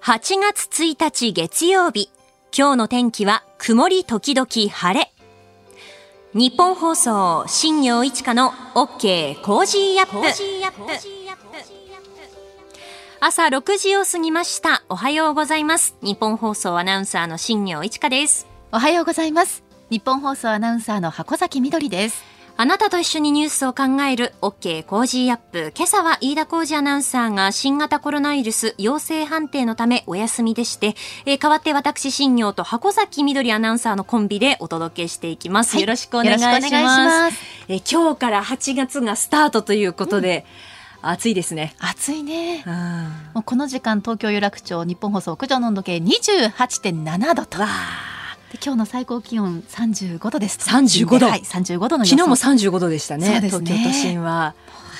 8月1日月曜日。今日の天気は曇り時々晴れ。ニッポン放送、新行市佳の OK Cozy Up。朝6時を過ぎました。おはようございます。ニッポン放送アナウンサーの新行市佳です。おはようございます。ニッポン放送アナウンサーの箱崎みどりです。あなたと一緒にニュースを考える OK コージーアップ。今朝は飯田浩二アナウンサーが新型コロナウイルス陽性判定のためお休みでして、えー代わって私新業と箱崎みどりアナウンサーのコンビでお届けしていきます。はいよろしくお願いします。ますえー今日から8月がスタートということで、暑いですね。暑いね。うんもうこの時間東京有楽町日本放送屋上の温度計28.7度と。で今日の最高気温35度です。35度。はい、35度の昨日も35度でしたね。ね。東京都心は。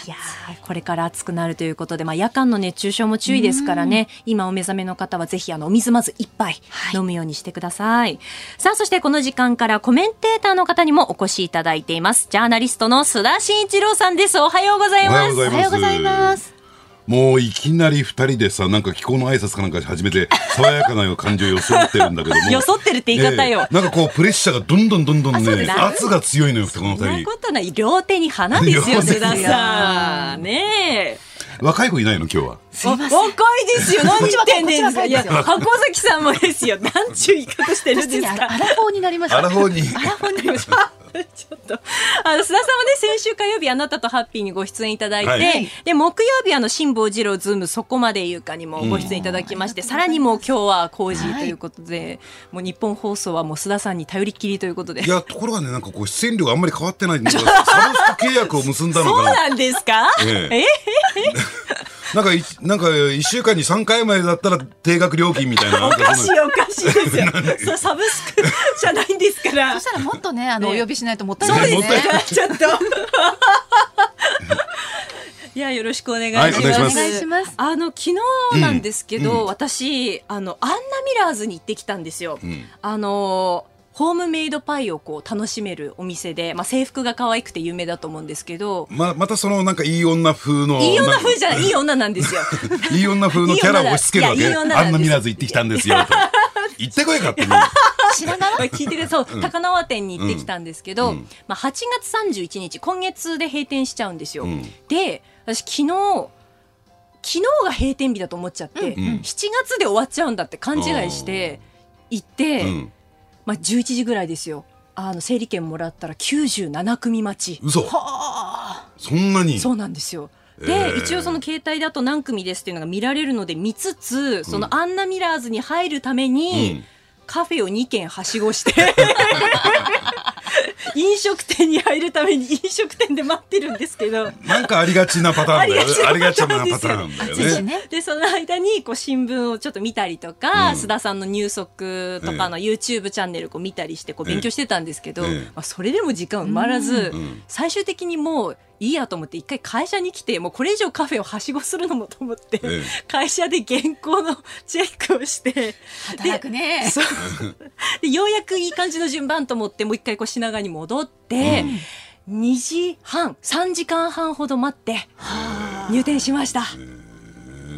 い。やーこれから暑くなるということで、まあ、夜間の熱中症も注意ですからね。今お目覚めの方はぜひあのお水まず一杯はい。飲むようにしてください、さあそしてこの時間からコメンテーターの方にもお越しいただいています。ジャーナリストの須田慎一郎さんです。おはようございます。おはようございます。もういきなり二人でさなんか気候の挨拶かなんか始めて爽やかな感じを装ってるんだけども よそってるって言い方よ、ええなんかこうプレッシャーがどんどんどんどんね圧が強いのよこのそんな二人ことない両手に花ですよ須田さんねえ若い子いないの今日は？若いですよ。何言ってんですか？いや、箱崎さんもですよ。なんちゅう言い方してるんですか？アラフォーになりました。アラフォーにアラフォーになりました。ちょっと。あの、須田さんはね、先週火曜日、あなたとハッピーにご出演いただいて、はい。で、木曜日、あの、辛坊治郎ズーム、そこまで言うかにもご出演いただきまして、さらにもう今日は工事ということで、もう日本放送はもう須田さんに頼りっきりということで。い。やところがねなんかこう出演料があんまり変わってないんだけどサブスク契約を結んだの そうかななんですか？ええ？なんかいなんか一週間に三回までだったら定額料金みたいな おかしいおかしいですよ。それサブスクじゃないんですからそし。たらもっとね、あの、ねお呼びしないともったいないですね。ちょっと。いや、よろしくお願いします。はいお願いしますお願いしますあの、昨日なんですけど、私、あの、アンナミラーズに行ってきたんですよ。んあの、ホームメイドパイをこう楽しめるお店で、まあ、制服が可愛くて有名だと思うんですけど、ままたそのなんかいい女風のいい女風じゃなない、いい女なんですよ。いい女風のキャラを押し付けるわけ？いやいあんなミラーズ行ってきたんですよと。行ってこいかってね品川？聞いてください。そう、高輪店に行ってきたんですけど、うん。まあ、8月31日、今月で閉店しちゃうんですよ。うん。で、私昨日、昨日が閉店日だと思っちゃって、ん。7月で終わっちゃうんだって勘違いして行って、うんまあ、11時ぐらいですよ。あの整理券もらったら97組待ち。嘘。そんなに？そうなんですよ。で、え。ー一応その携帯だと何組ですっていうのが見られるので見つつ、そのアンナミラーズに入るために、うん。カフェを2軒はしごして飲食店に入るために飲食店で待ってるんですけど。なんかありがちなパターンだよね。あありがちななパターンだよね。ね。で、その間にこう新聞をちょっと見たりとか、うん須田さんの入足とかの YouTube チャンネルこう見たりしてこう勉強してたんですけど、ええまあ、それでも時間埋まらず、ん最終的にもういいやと思って一回会社に来てもうこれ以上カフェをはしごするのもと思って、ええ。会社で原稿のチェックをして働くね。で ようやくいい感じの順番と思ってもう一回こう品川に戻って、2時半3時間半ほど待って入店しました。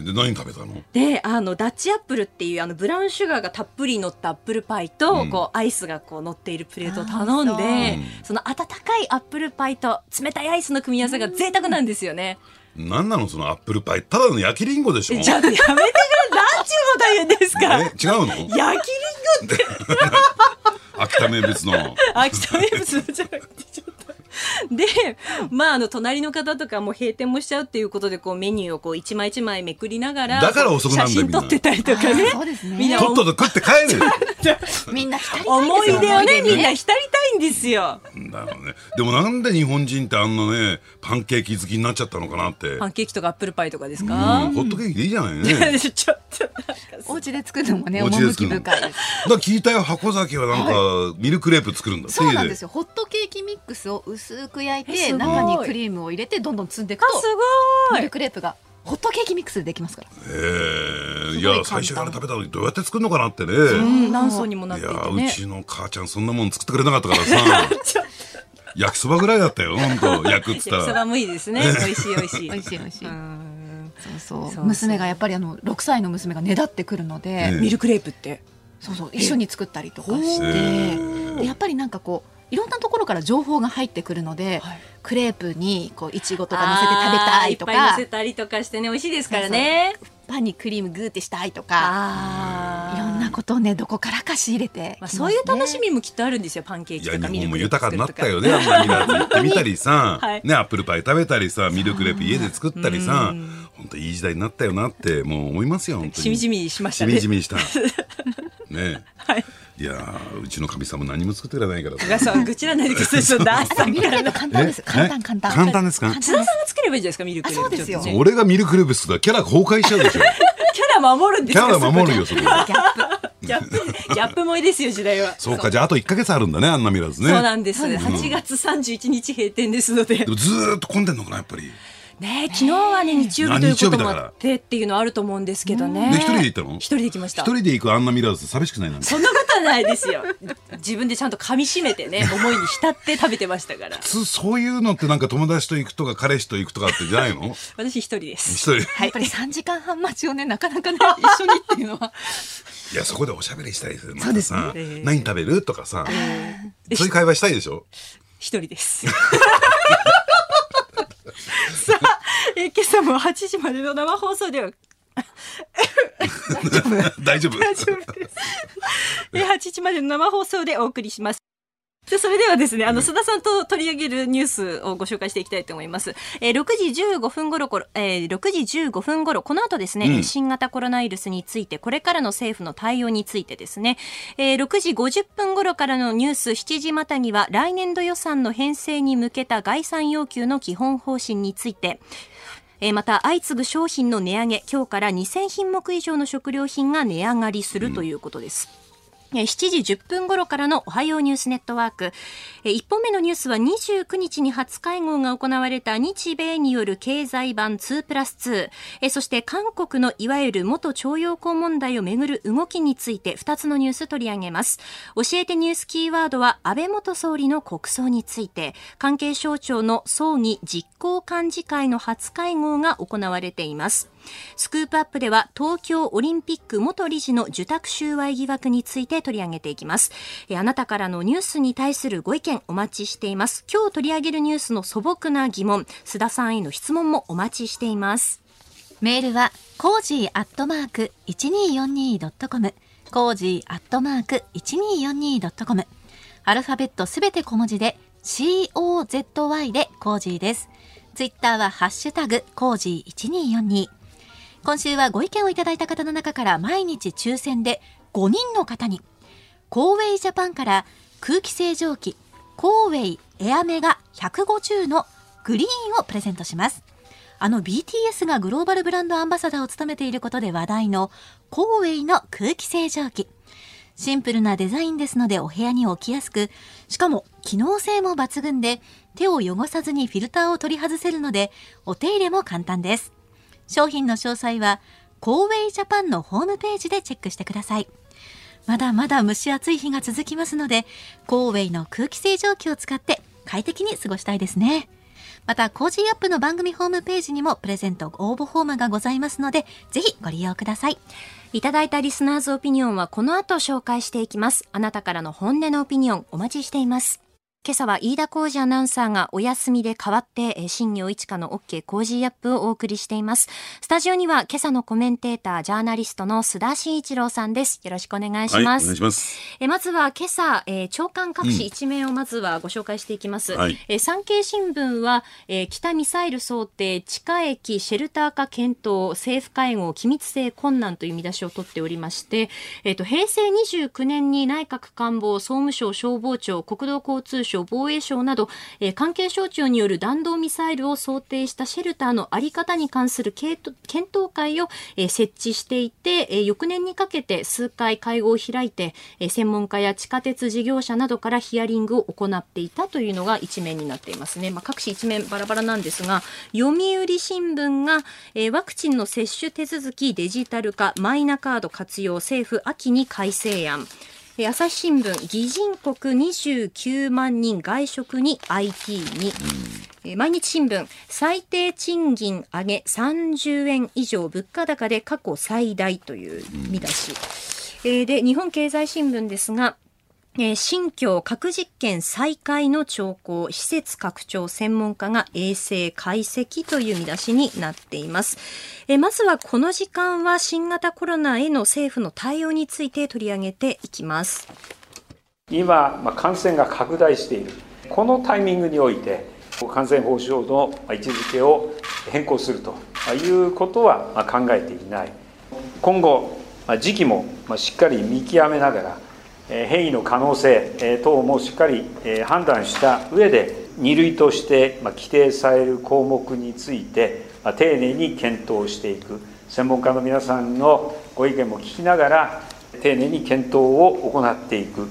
で、何食べたの？であのダッチアップルっていうあのブラウンシュガーがたっぷり乗ったアップルパイと、うんこうアイスがこう乗っているプレートを頼んでその温かいアップルパイと冷たいアイスの組み合わせが贅沢なんですよね。何なのそのアップルパイ。ただの焼きリンゴでしょえちょっとやめてください。なんちゅうこと言うんですか。え違うの？焼きリンゴって 秋田名物の。秋田名物じゃなくてちょっと。で、まあ、あの、隣の方とかも閉店もしちゃうっていうことで、こう、メニューをこう、一枚一枚めくりながら、だから遅くなんだよ写真撮ってたりとかね。そうですね。みんなとっとと食って帰る。みんな浸りたいですよ思い出をね、みんな浸りたいんですよ。だろうね。でもなんで日本人ってあんなね、パンケーキ好きになっちゃったのかなって。パンケーキとかアップルパイとかですうかん、ホットケーキでいいじゃないね。ちょっと、お家で作るのもね、お家で作趣深いです。だから聞いたよ、箱崎はなんか、ミルクレープ作るんだ。そうなんですよ。よ。ホットケーキミックスを薄く焼いて、中にクリームを入れて、どんどん積んでいくあ、と、すごいミル。クレープがホットケーキミックスでできますから。へえ。いや、最初から食べたのにどうやって作るのかなってね。うん、何層にもなっていいや。うちの母ちゃんそんなもん作ってくれなかったからさ 焼きそばぐらいだったよ本当焼くっつったら焼きそばもいいですね。美味しい美味しい。美味しい美味しい。うんそうそう娘がやっぱりあの6歳の娘がねだってくるので、ねミルクレープってそうそう一緒に作ったりとかしてやっぱりなんかこういろんなところから情報が入ってくるので、はい。クレープにこういちごとか乗せて食べたいとあーいっぱいか乗せたりとかしてね美味しいですからね。パンにクリームグーってしたいとか。いろんなことをねどこからか仕入れてきまあ、そういう楽しみもきっとあるんですよ。パンケーいや日キとか。ミル本も豊かになったよね。あんなミラーズ行ってみたりさ、はい。ねアップルパイ食べたりさミルクレープ家で作ったりさ。うん。本当いい時代になったよなってもう思いますよ本当に。しみじみしましたしねみじみした。ね。はいいやーうちのかみさんも何も作ってくれないから皆さん愚痴らないでください。簡単ですえ？簡単簡単簡単。ですか？簡単津田さんが作ればいいじゃないですかミルクレープあそうですよ。俺がミルクレープ作ったらキャラ崩壊しちゃうでしょ。キャラ守るんでキすかャラ守るよそこギャップギャップギャップもいいですよ時代は。そうかじゃああと1か月あるんだねあんなミラーズね。そうなんです。そうです8月31日閉店ですので。で。もずーっと混んでんのかなやっぱりね昨日はね日曜日ということもあってっていうのはあると思うんですけどね。で一人で行ったの？一人で行きました。一。人で行くあんなミラーズ寂しくないなんて。そんなことはないですよ。自分でちゃんと噛み締めてね、思いに浸って食べてましたから。つそういうのってなんか友達と行くとか彼氏と行くとかってじゃないの？私一人です。一人。やっぱり3時間半待ちをねなかなかね 一緒にっていうのは。いやそこでおしゃべりしたいですよ。そうです何食べる？とかさ。そういう会話したいでしょ？一人です。さあ、えー今朝も8時までの生放送では 大丈夫大丈夫です。えー8時までの生放送でお送りします。でそれではですね、あの、須田さんと取り上げるニュースをご紹介していきたいと思います。えー6時15分頃、えー6時15分頃、この後ですね、うん新型コロナウイルスについて、これからの政府の対応についてですね、えー6時50分頃からのニュース7時またぎは、来年度予算の編成に向けた概算要求の基本方針について、えーまた相次ぐ商品の値上げ今日から2000品目以上の食料品が値上がりするということです。えー7時10分頃からのおはようニュースネットワーク。1本目のニュースは29日に初会合が行われた日米による経済版2プラス2。そして韓国のいわゆる元徴用工問題をめぐる動きについて2つのニュース取り上げます。教えてニュースキーワードは安倍元総理の国葬について、関係省庁の葬儀実行幹事会の初会合が行われています。Scoop Up では東京オリンピック元理事の受託収賄疑惑について取り上げていきます。えあなたからのニュースに対するご意見お待ちしています。今日取り上げるニュースの素朴な疑問、須田さんへの質問もお待ちしています。メールは cozy アットマーク 1242.com cozy アットマーク 1242.com アルファベットすべて小文字で COZY で cozy です。ツイッターはハッシュタグコージー1242今週はご意見をいただいた方の中から毎日抽選で5人の方にコーウェイジャパンから空気清浄機コーウェイエアメガ150のグリーンをプレゼントします。あの BTS がグローバルブランドアンバサダーを務めていることで話題のコーウェイの空気清浄機。シンプルなデザインですのでお部屋に置きやすく、しかも機能性も抜群で手を汚さずにフィルターを取り外せるのでお手入れも簡単です。商品の詳細はコーウェイジャパンのホームページでチェックしてください。まだまだ蒸し暑い日が続きますので、コーウェイの空気清浄機を使って快適に過ごしたいですね。また、 Cozy Up の番組ホームページにもプレゼント応募フォームがございますので、ぜひご利用ください。いただいたリスナーズオピニオンはこの後紹介していきます。あなたからの本音のオピニオンお待ちしています。今朝は飯田浩二アナウンサーがお休みで代わって、えー新業一華の OK 工事アップをお送りしています。スタジオには今朝のコメンテーター、ジャーナリストの須田慎一郎さんです。よろしくお願いします。願いしますえーまずは今朝、えー長官各紙一面をまずはご紹介していきます。はいえー産経新聞は、えー北ミサイル想定地下駅シェルター化検討政府会合機密性困難という見出しを取っておりまして、えーと平成29年に内閣官房総務省消防庁国土交通省防衛省など、えー関係省庁による弾道ミサイルを想定したシェルターのあり方に関する検討検討会を、えー設置していて、えー翌年にかけて数回会合を開いて、えー専門家や地下鉄事業者などからヒアリングを行っていたというのが一面になっていますね。まあ、各紙一面バラバラなんですが、読売新聞が、えーワクチンの接種手続きデジタル化、マイナカード活用、政府秋に改正案。朝日新聞、擬人国29万人外食に IT に。えー毎日新聞最低賃金上げ30円以上物価高で過去最大という見出し、えーで日本経済新聞ですがえー新疆核実験再開の兆候、施設拡張専門家が衛星解析という見出しになっています。えーまずはこの時間は新型コロナへの政府の対応について取り上げていきます。今、まあ感染が拡大している、このタイミングにおいて、感染法上の位置づけを変更するということはまあ考えていない、今後、まあ時期もまあしっかり見極めながら、変異の可能性等もしっかり判断した上で、2類として規定される項目について、丁寧に検討していく、専門家の皆さんのご意見も聞きながら、丁寧に検討を行っていく。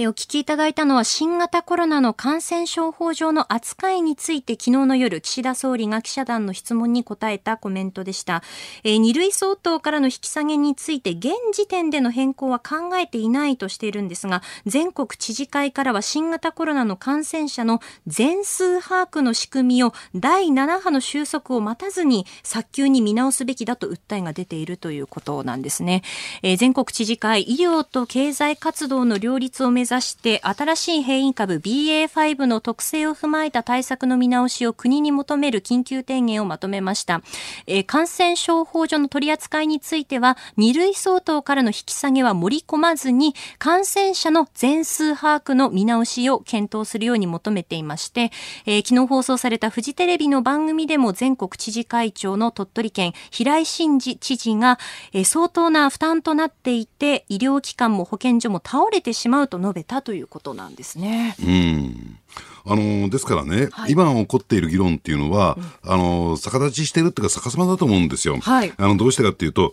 えお聞きいただいたのは新型コロナの感染症法上の扱いについて昨日の夜岸田総理が記者団の質問に答えたコメントでした、え2類相当からの引き下げについて現時点での変更は考えていないとしているんですが全国知事会からは新型コロナの感染者の全数把握の仕組みを第7波の収束を待たずに早急に見直すべきだと訴えが出ているということなんですね、え全国知事会医療と経済活動の両立を目指して新しい変異株 BA.5 の特性を踏まえた対策の見直しを国に求める緊急提言をまとめました、えー感染症法上の取り扱いについては2類相当からの引き下げは盛り込まずに感染者の全数把握の見直しを検討するように求めていまして、えー昨日放送されたフジテレビの番組でも全国知事会長の鳥取県平井真二知事が、えー相当な負担となっていて医療機関も保健所も倒れてしまうと述べたということなんですね。うんあのですからね、今起こっている議論っていうのは、あの逆立ちしてるっていうか逆さまだと思うんですよ。はいあのどうしてかっていうと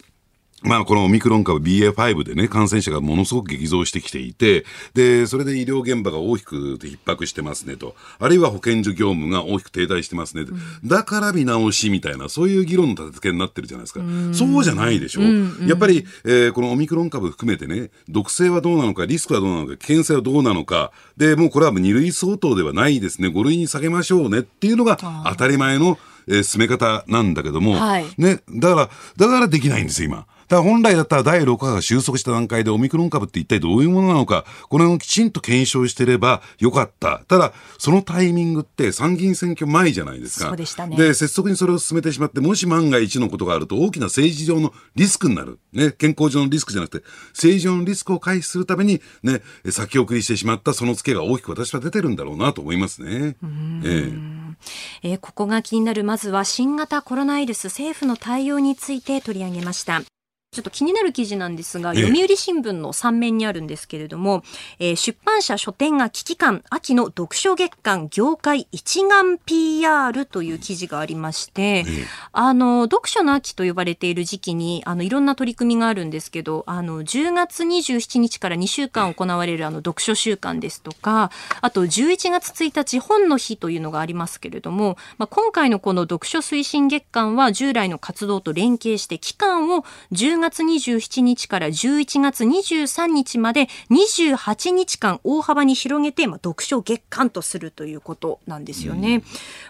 まあ、このオミクロン株 BA.5 でね、感染者がものすごく激増してきていて、で、それで医療現場が大きく逼迫してますねと。あるいは保健所業務が大きく停滞してますねと。だから見直しみたいな、そういう議論の立て付けになってるじゃないですか。そうじゃないでしょ。やっぱり、えーこのオミクロン株含めてね、毒性はどうなのか、リスクはどうなのか、危険性はどうなのか、で、もうこれは2類相当ではないですね、5類に下げましょうねっていうのが当たり前の、えー進め方なんだけども、はいね、だから、だからできないんですよ、今。だから本来だったら第6波が収束した段階でオミクロン株って一体どういうものなのか、これをきちんと検証してればよかった。ただ、そのタイミングって参議院選挙前じゃないですか。そうでしたねで、拙速にそれを進めてしまって、もし万が一のことがあると大きな政治上のリスクになる。ね、健康上のリスクじゃなくて、政治上のリスクを回避するために、ね、先送りしてしまったそのツケが大きく私は出てるんだろうなと思いますね。えええーここが気になるまずは新型コロナウイルス政府の対応について取り上げました。ちょっと気になる記事なんですが、ええ。読売新聞の3面にあるんですけれども、えー出版社書店が危機感、秋の読書月間業界一丸 PR という記事がありまして、あの、読書の秋と呼ばれている時期に、あの、いろんな取り組みがあるんですけど、あの、10月27日から2週間行われるあの、読書週間ですとか、あと11月1日本の日というのがありますけれども、まあ、今回のこの読書推進月間は従来の活動と連携して期間を10月27日から11月23日まで28日間大幅に広げて、まあ、読書月間とするということなんですよね。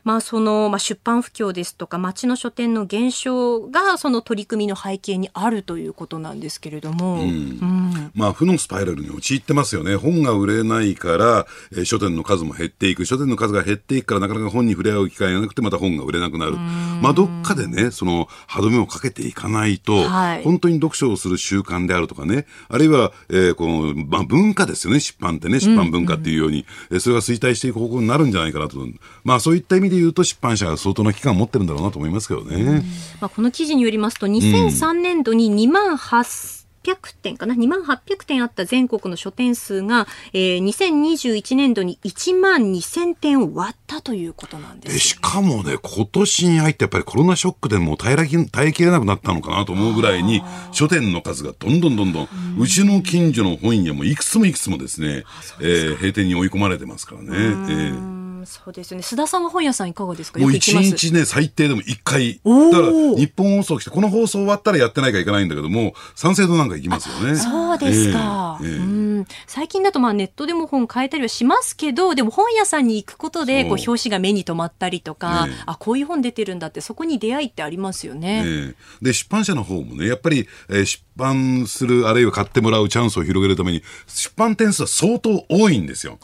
まあ、その、まあ、出版不況ですとか町の書店の減少がその取り組みの背景にあるということなんですけれども、うんまあ、負のスパイラルに陥ってますよね。本が売れないから、えー書店の数も減っていく。書店の数が減っていくから、なかなか本に触れ合う機会がなくて、また本が売れなくなる。まあ、どっかでね、その、歯止めをかけていかないと、はい本当に読書をする習慣であるとかね、あるいは、えーこの、まあ、文化ですよね、出版ってね、出版文化っていうように、えーそれが衰退していく方向になるんじゃないかなと。まあ、そういった意味で言うと、出版社は相当な期間を持ってるんだろうなと思いますけどね。まあ、この記事によりますと2003年度に2万8 800点かな？2万800点あった全国の書店数が、えー、2021年度に1万2000点を割ったということなんです。よでしかもね、今年に入ってやっぱりコロナショックでもう耐えらき耐えきれなくなったのかなと思うぐらいに、書店の数がどんどんどんどん、うちの近所の本屋もいくつもいくつもですね、えー閉店に追い込まれてますからね。えーうんそうですよね。須田さんは本屋さんいかがですか？もう一日ね、最低でも一回。だから、日本放送来て、この放送終わったらやってないから行かないんだけども、三省堂なんか行きますよね。そうですか、ええええ。うん。最近だとまあネットでも本買えたりはしますけどでも本屋さんに行くことでこう表紙が目に留まったりとか、ええ。あこういう本出てるんだってそこに出会いってありますよね。ええ。で出版社の方もねやっぱり、えー出版するあるいは買ってもらうチャンスを広げるために出版点数は相当多いんですよ。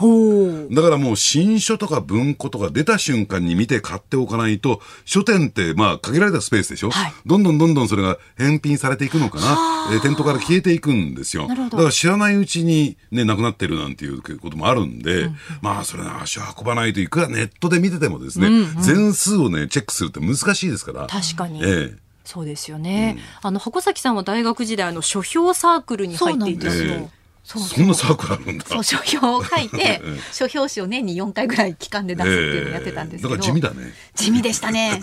だからもう新書とか文庫とか出た瞬間に見て買っておかないと書店ってまあ限られたスペースでしょ、はい。どんどんどんどんそれが返品されていくのかな、えー店頭から消えていくんですよ。だから知らないうちにねなくなってるなんていうこともあるんで、まあそれは足を運ばないといくらネットで見ててもですね、全数をねチェックするって難しいですから。確かに、ええ。そうですよね、あの箱崎さんは大学時代あの書評サークルに入っていたそう。なんですそうそうそんなサークルあるんだ。そう書評を書いて書評紙を年に4回ぐらい期間で出すっていうのをやってたんですけど、だから地味だね。地味でしたね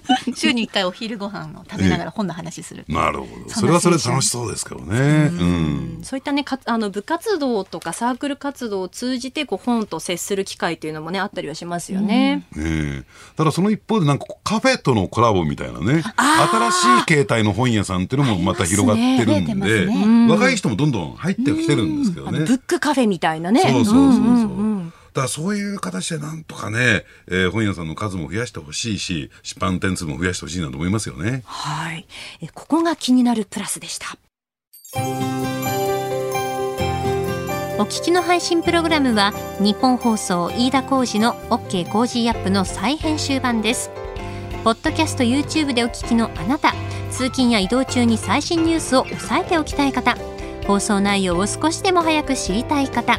週に1回お昼ご飯を食べながら本の話する、なるほど。それはそれ楽しそうですけどね。うん。そういったねかあの部活動とかサークル活動を通じてこう本と接する機会というのもねあったりはしますよね。ねえただその一方でなんかカフェとのコラボみたいなね新しい形態の本屋さんっていうのもまた広がってるんで、増えてます若い人もどんどん入ってきてるんですけどね。ブックカフェみたいなね。そうそうそうそう。んんんだからそういう形でなんとかね、えー本屋さんの数も増やしてほしいし、出版点数も増やしてほしいなと思いますよね。はい。えここが気になるプラスでした。お聞きの配信プログラムは日本放送飯田浩司の OK コージーアップの再編集版です。ポッドキャスト YouTube でお聞きのあなた、通勤や移動中に最新ニュースを押さえておきたい方、放送内容を少しでも早く知りたい方、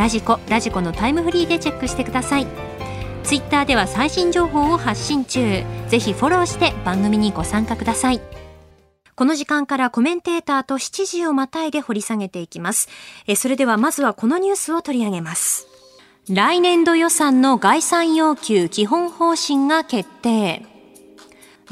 ラジコラジコのタイムフリーでチェックしてください。ツイッターでは最新情報を発信中。ぜひフォローして番組にご参加ください。この時間からコメンテーターと7時をまたいで掘り下げていきます。えそれではまずはこのニュースを取り上げます。来年度予算の概算要求基本方針が決定。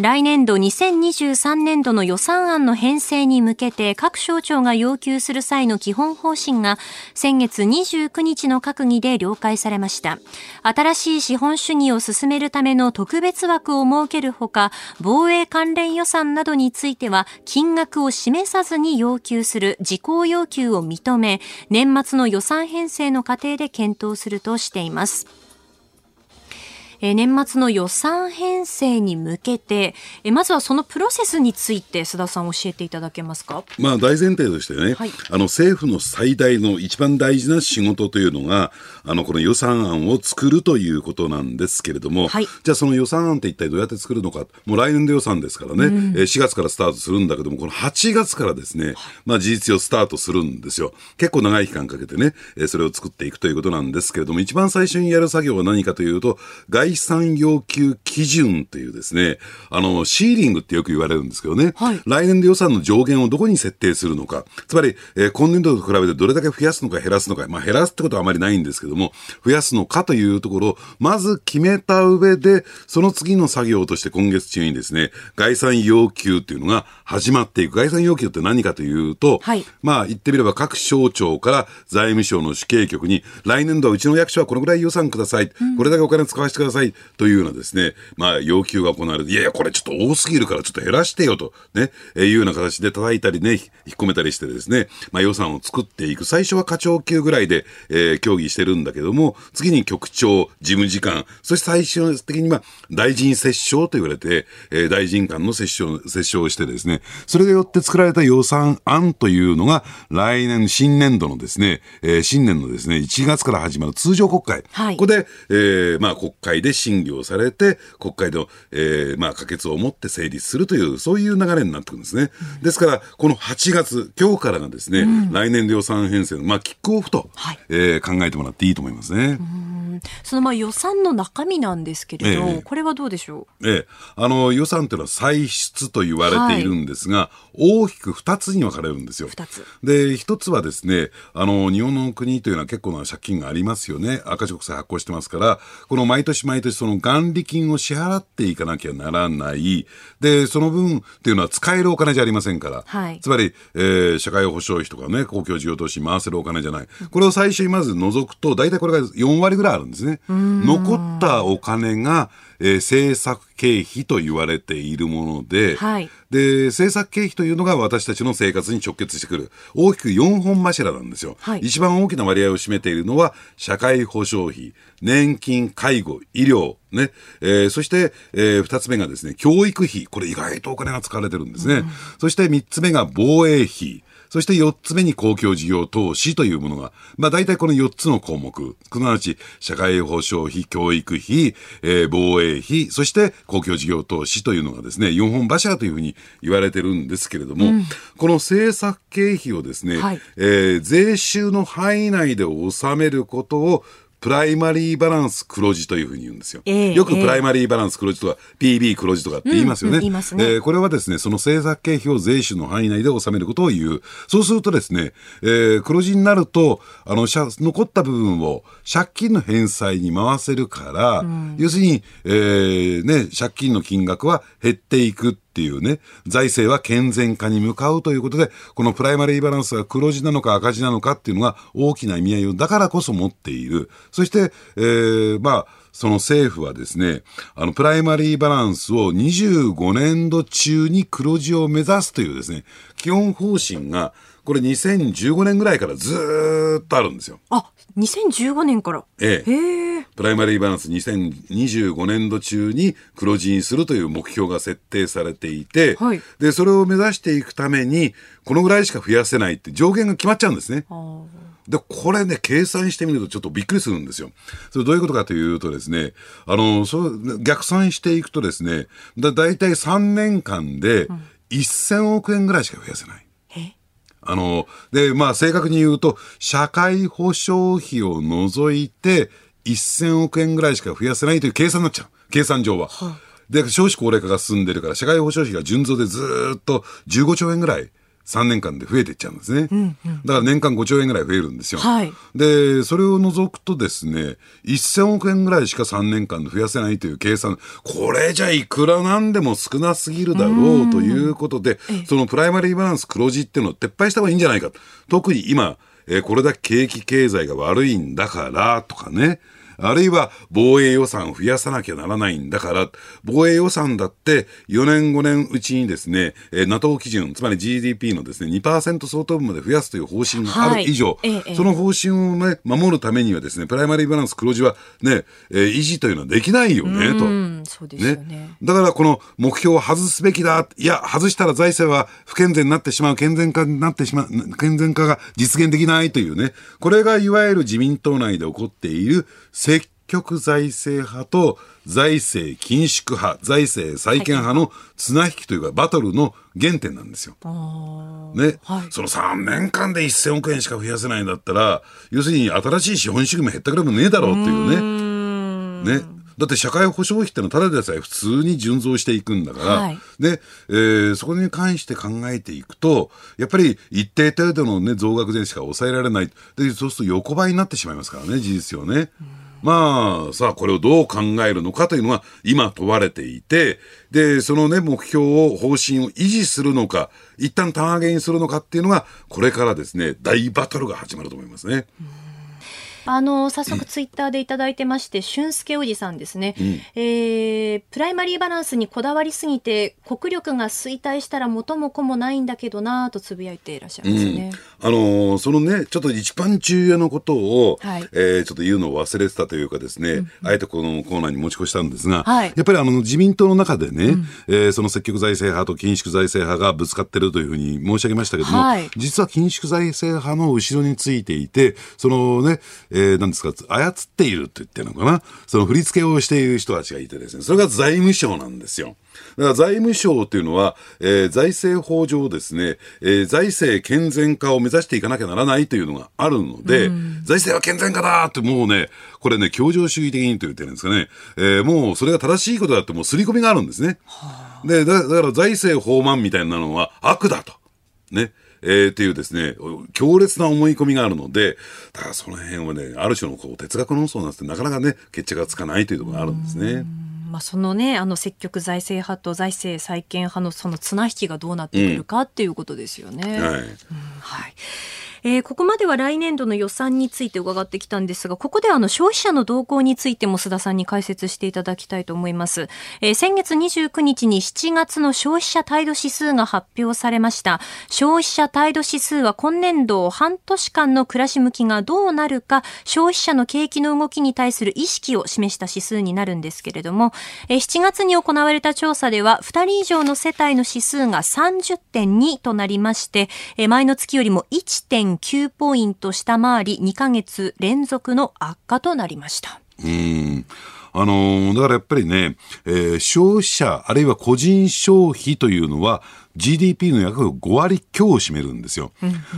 来年度2023年度の予算案の編成に向けて各省庁が要求する際の基本方針が先月29日の閣議で了解されました。新しい資本主義を進めるための特別枠を設けるほか、防衛関連予算などについては金額を示さずに要求する事項要求を認め、年末の予算編成の過程で検討するとしています。えー年末の予算編成に向けて、えーまずはそのプロセスについて須田さん教えていただけますか？まあ大前提としてね、はい。あの政府の最大の一番大事な仕事というのが、あのこの予算案を作るということなんですけれども、はい。じゃあその予算案って一体どうやって作るのか、もう来年度予算ですからね、えー4月からスタートするんだけども、この8月からですね、まあ事実上スタートするんですよ。結構長い期間かけてね、えーそれを作っていくということなんですけれども、一番最初にやる作業は何かというと、概算要求基準というですね、あの、シーリングってよく言われるんですけどね、はい来年度予算の上限をどこに設定するのか、つまり、えー今年度と比べてどれだけ増やすのか減らすのか、まあ減らすってことはあまりないんですけども、増やすのかというところを、まず決めた上で、その次の作業として今月中にですね、概算要求っていうのが始まっていく。概算要求って何かというと、はいまあ言ってみれば各省庁から財務省の主計局に、来年度はうちの役所はこのぐらい予算ください。これだけお金使わせてください。というようなですね、まあ要求が行われて、いやいや、これちょっと多すぎるからちょっと減らしてよと、ね、えーいうような形で叩いたりね、ひ引っ込めたりしてですね、まあ予算を作っていく。最初は課長級ぐらいで、えー協議してるんだけども、次に局長、事務次官、そして最終的には大臣折衝と言われて、えー大臣間の折衝、折衝をしてですね、それによって作られた予算案というのが、来年、新年度のですね、えー新年のですね、1月から始まる通常国会。はいここで、えーまあ国会でで審議をされて、国会の、えー、まあ、可決をもって成立するという、そういう流れになってくるんですね。うん、ですから、この8月、今日からがですね、うん、来年度予算編成の、まあ、キックオフと、はい、えー、考えてもらっていいと思いますね。そのまあ予算の中身なんですけれど、ええ、これはどうでしょう、ええ、あの予算というのは歳出と言われてい。るんですが、はい、大きく2つに分かれるんですよ。2つ。で1つはですねあの日本の国というのは結構な借金がありますよね。赤字国債発行してますからこの毎年毎年その元利金を支払っていかなきゃならない。でその分っていうのは使えるお金じゃありませんから、はい、つまり、えー、社会保障費とかね公共事業投資に回せるお金じゃない、これを最初にまず除くと大体これが4割ぐらいあるんですね。残ったお金が、えー、政策経費と言われているもので、はい、で、政策経費というのが私たちの生活に直結してくる。大きく4本柱なんですよ。はい、一番大きな割合を占めているのは、社会保障費、年金、介護、医療、ね。えー、そして、えー、二つ目がですね、教育費。これ意外とお金が使われてるんですね。うん、そして三つ目が防衛費。そして4つ目に公共事業投資というものが、まあ大体この4つの項目、すなわち社会保障費、教育費、えー、防衛費、そして公共事業投資というのがですね、4本柱というふうに言われてるんですけれども、うん、この政策経費をですね、はい、えー、税収の範囲内で収めることをプライマリーバランス黒字というふうに言うんですよ。えー、よくプライマリーバランス黒字とか、PB 黒字とかって言いますよね。うんうん、ねえー、これはですね、その政策経費を税収の範囲内で収めることを言う。そうするとですね、えー、黒字になると、あの、残った部分を借金の返済に回せるから、うん、要するに、えー、ね、借金の金額は減っていく。っていうね、財政は健全化に向かうということで、このプライマリーバランスが黒字なのか赤字なのかっていうのが大きな意味合いをだからこそ持っている。そして、えー、まあ、その政府はですね、あの、プライマリーバランスを25年度中に黒字を目指すというですね、基本方針が、これ2015年ぐらいからずっとあるんですよ。あ、2015年から。ええ。プライマリーバランス2025年度中に黒字にするという目標が設定されていて、はい、で、それを目指していくために、このぐらいしか増やせないって上限が決まっちゃうんですね。で、これね、計算してみるとちょっとびっくりするんですよ。それどういうことかというとですね、あの、そう逆算していくとですね、だだいたい3年間で1000億円ぐらいしか増やせない。あの、で、まあ正確に言うと、社会保障費を除いて1000億円ぐらいしか増やせないという計算になっちゃう。計算上は。はで、少子高齢化が進んでるから、社会保障費が純増でずっと15兆円ぐらい3年間で増えていっちゃうんですね。うんうん、だから年間5兆円ぐらい増えるんですよ。はい、で、それを除くとですね、1000億円ぐらいしか3年間で増やせないという計算、これじゃいくらなんでも少なすぎるだろうということで、そのプライマリーバランス黒字っていうのを撤廃した方がいいんじゃないか。特に今、えー、これだけ景気経済が悪いんだからとかね、あるいは防衛予算を増やさなきゃならないんだから、防衛予算だって4年5年うちにですね、えー、NATO 基準、つまり GDP のですね、2%相当分まで増やすという方針がある以上、はい、その方針をね、守るためにはですね、プライマリーバランス黒字はね、えー、維持というのはできないよね、と。そうですよね、ね、だからこの目標を外すべきだ。いや、外したら財政は不健全になってしまう、健全化になってしまう、健全化が実現できないというね、これがいわゆる自民党内で起こっている積極財政派と財政緊縮派、財政再建派の綱引きというか、バトルの原点なんですよ。ね、はい、その3年間で1000億円しか増やせないんだったら、要するに新しい資本主義も減ったくらいもねえだろうっていうね。ね。だって社会保障費ってのはただでさえ普通に純増していくんだから、はい、で、えー、そこに関して考えていくと、やっぱり一定程度のね、増額税しか抑えられない。で、そうすると横ばいになってしまいますからね、事実上ね。うんまあ、さあ、これをどう考えるのかというのが今問われていて、で、そのね、目標を、方針を維持するのか、一旦ターゲインするのかっていうのが、これからですね、大バトルが始まると思いますね。うんあの早速ツイッターでいただいてまして、俊介おじさんですね、うん、えー、プライマリーバランスにこだわりすぎて国力が衰退したら元も子もないんだけどなとつぶやいていらっしゃいますね、うん、あのー、そのねちょっと一番重要なことを、はい、えー、ちょっと言うのを忘れてたというかですね、うん、あえてこのコーナーに持ち越したんですが、はい、やっぱりあの自民党の中でね、うん、えー、その積極財政派と緊縮財政派がぶつかってるというふうに申し上げましたけども、はい、実は緊縮財政派の後ろについていてそのね、ええー、なんですか、操っているって言ってるのかな？その振り付けをしている人たちがいてですね、それが財務省なんですよ。だから財務省というのは、えー、財政法上ですね、えー、財政健全化を目指していかなきゃならないというのがあるので、財政は健全化だってもうね、これね、協情主義的にと言ってるんですかね、えー、もうそれが正しいことだってもう刷り込みがあるんですね。でだ、だから財政法満みたいなのは悪だと。ね。えー、っていうですね、強烈な思い込みがあるので、だからその辺はね、ある種のこう哲学論争なんてなかなかね、決着がつかないというところがあるんですね。まあ、そのねあの積極財政派と財政再建派のその綱引きがどうなってくるかっていうことですよね。うん、はい、うん、はいえー、ここまでは来年度の予算について伺ってきたんですが、ここであの消費者の動向についても須田さんに解説していただきたいと思います。えー、先月29日に7月の消費者態度指数が発表されました。消費者態度指数は今年度半年間の暮らし向きがどうなるか、消費者の景気の動きに対する意識を示した指数になるんですけれども、えー、7月に行われた調査では、2人以上の世帯の指数が30.2となりまして、えー、前の月よりも1.9 0.9ポイント下回り2か月連続の悪化となりました。うんあのー、だからやっぱりね、えー、消費者、あるいは個人消費というのは、GDP の約5割強を占めるんですよ。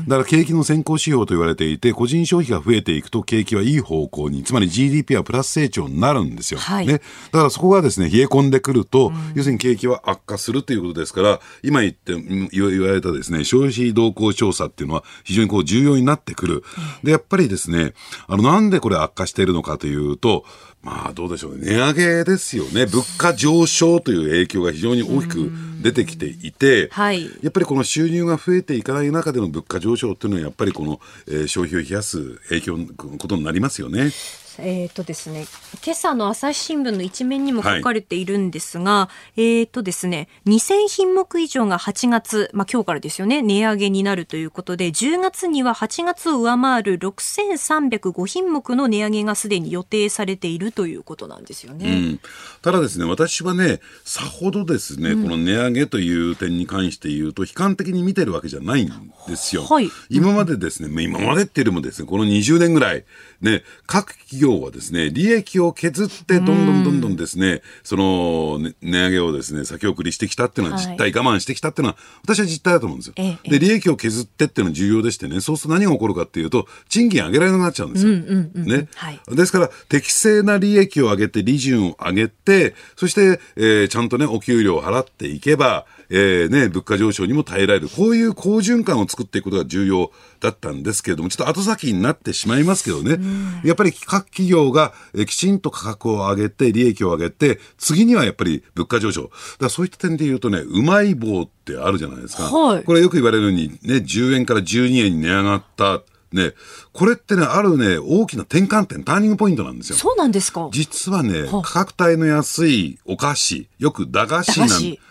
だから景気の先行指標と言われていて、個人消費が増えていくと景気はいい方向に、つまり GDP はプラス成長になるんですよ。はい、ね。だからそこがですね、冷え込んでくると、うん、要するに景気は悪化するということですから、今言って、言われたですね、消費動向調査っていうのは非常にこう重要になってくる。で、やっぱりですね、あの、なんでこれ悪化しているのかというと、まあどうでしょうね。値上げですよね。物価上昇という影響が非常に大きく出てきていて、はい、やっぱりこの収入が増えていかない中での物価上昇というのはやっぱりこの、えー、消費を冷やす影響のことになりますよね。えっ、ー、とですね、今朝の朝日新聞の一面にも書かれているんですが、はい、えっ、とですね、2000品目以上が8月、まあ今日からですよね、値上げになるということで、10月には8月を上回る6305品目の値上げがすでに予定されているということなんですよね。うん、ただですね、私はね、さほどですね、うん、この値上げという点に関して言うと、悲観的に見てるわけじゃないんですよ。はい、今までですね、今までっていうよりもですね、この20年ぐらい、ね、各企業はですね、利益を削ってどんどんどんどんですね、その、ね、値上げをですね、先送りしてきたっていうのは実態、我慢してきたっていうのは、私は実態だと思うんですよ。で、利益を削ってっていうのは重要でしてね、そうすると何が起こるかっていうと、賃金上げられなくなっちゃうんですよ。ね、はい。ですから、適正な利益を上げて、利潤を上げて、そして、えー、ちゃんとね、お給料を払っていけば、えー、ね、物価上昇にも耐えられる。こういう好循環を作っていくことが重要だったんですけれども、ちょっと後先になってしまいますけどね。やっぱり各企業がきちんと価格を上げて、利益を上げて、次にはやっぱり物価上昇。だそういった点で言うとね、うまい棒ってあるじゃないですか。はい、これよく言われるようにね、10円から12円に値上がった。ね、これってね、あるね、大きな転換点、ターニングポイントなんですよ。そうなんですか実はね、価格帯の安いお菓子、よく駄菓子なん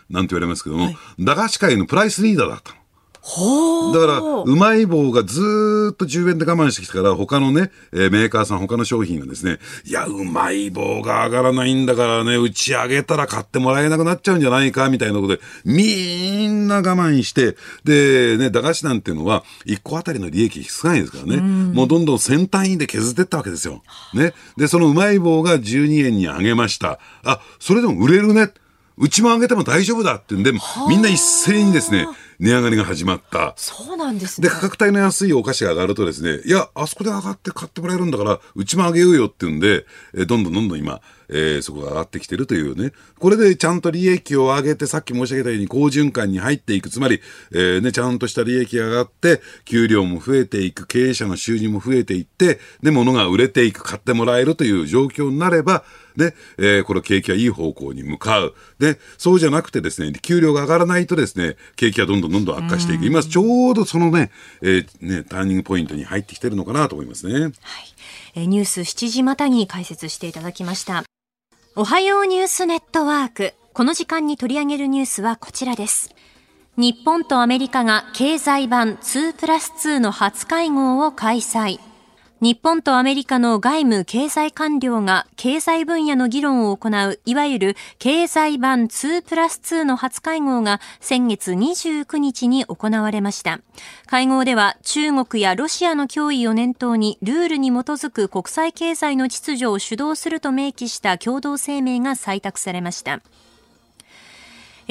なんて言われますけども、はい、駄菓子界のプライスリーダーだったの。だから、うまい棒がずっと10円で我慢してきたから、他のね、えー、メーカーさん、他の商品がですね、いや、うまい棒が上がらないんだからね、打ち上げたら買ってもらえなくなっちゃうんじゃないか、みたいなことで、みんな我慢して、で、ね、駄菓子なんていうのは、1個あたりの利益少ないですからね、もうどんどん先単位で削っていったわけですよ。ね。で、そのうまい棒が12円に上げました。あ、それでも売れるね。うちも上げても大丈夫だってんで、みんな一斉にですね、値上がりが始まった。そうなんですね。で、価格帯の安いお菓子が上がるとですね、いや、あそこで上がって買ってもらえるんだから、うちも上げようよって言うんで、えどんどんどんどん今、えー、そこが上がってきてるというね。これでちゃんと利益を上げて、さっき申し上げたように好循環に入っていく。つまり、えー、ね、ちゃんとした利益が上がって、給料も増えていく、経営者の収入も増えていって、で、物が売れていく、買ってもらえるという状況になれば、で、えー、この景気はいい方向に向かう。で、そうじゃなくてですね、給料が上がらないとですね、景気はどんどんどんどん悪化していく。今、ちょうどそのね、えー、ね、ターニングポイントに入ってきてるのかなと思いますね。はい。えー、ニュース7時またに解説していただきました。おはようニュースネットワーク。この時間に取り上げるニュースはこちらです。日本とアメリカが経済版2プラス2の初会合を開催。日本とアメリカの外務経済官僚が経済分野の議論を行う、いわゆる経済版2プラス2の初会合が先月29日に行われました。会合では中国やロシアの脅威を念頭にルールに基づく国際経済の秩序を主導すると明記した共同声明が採択されました。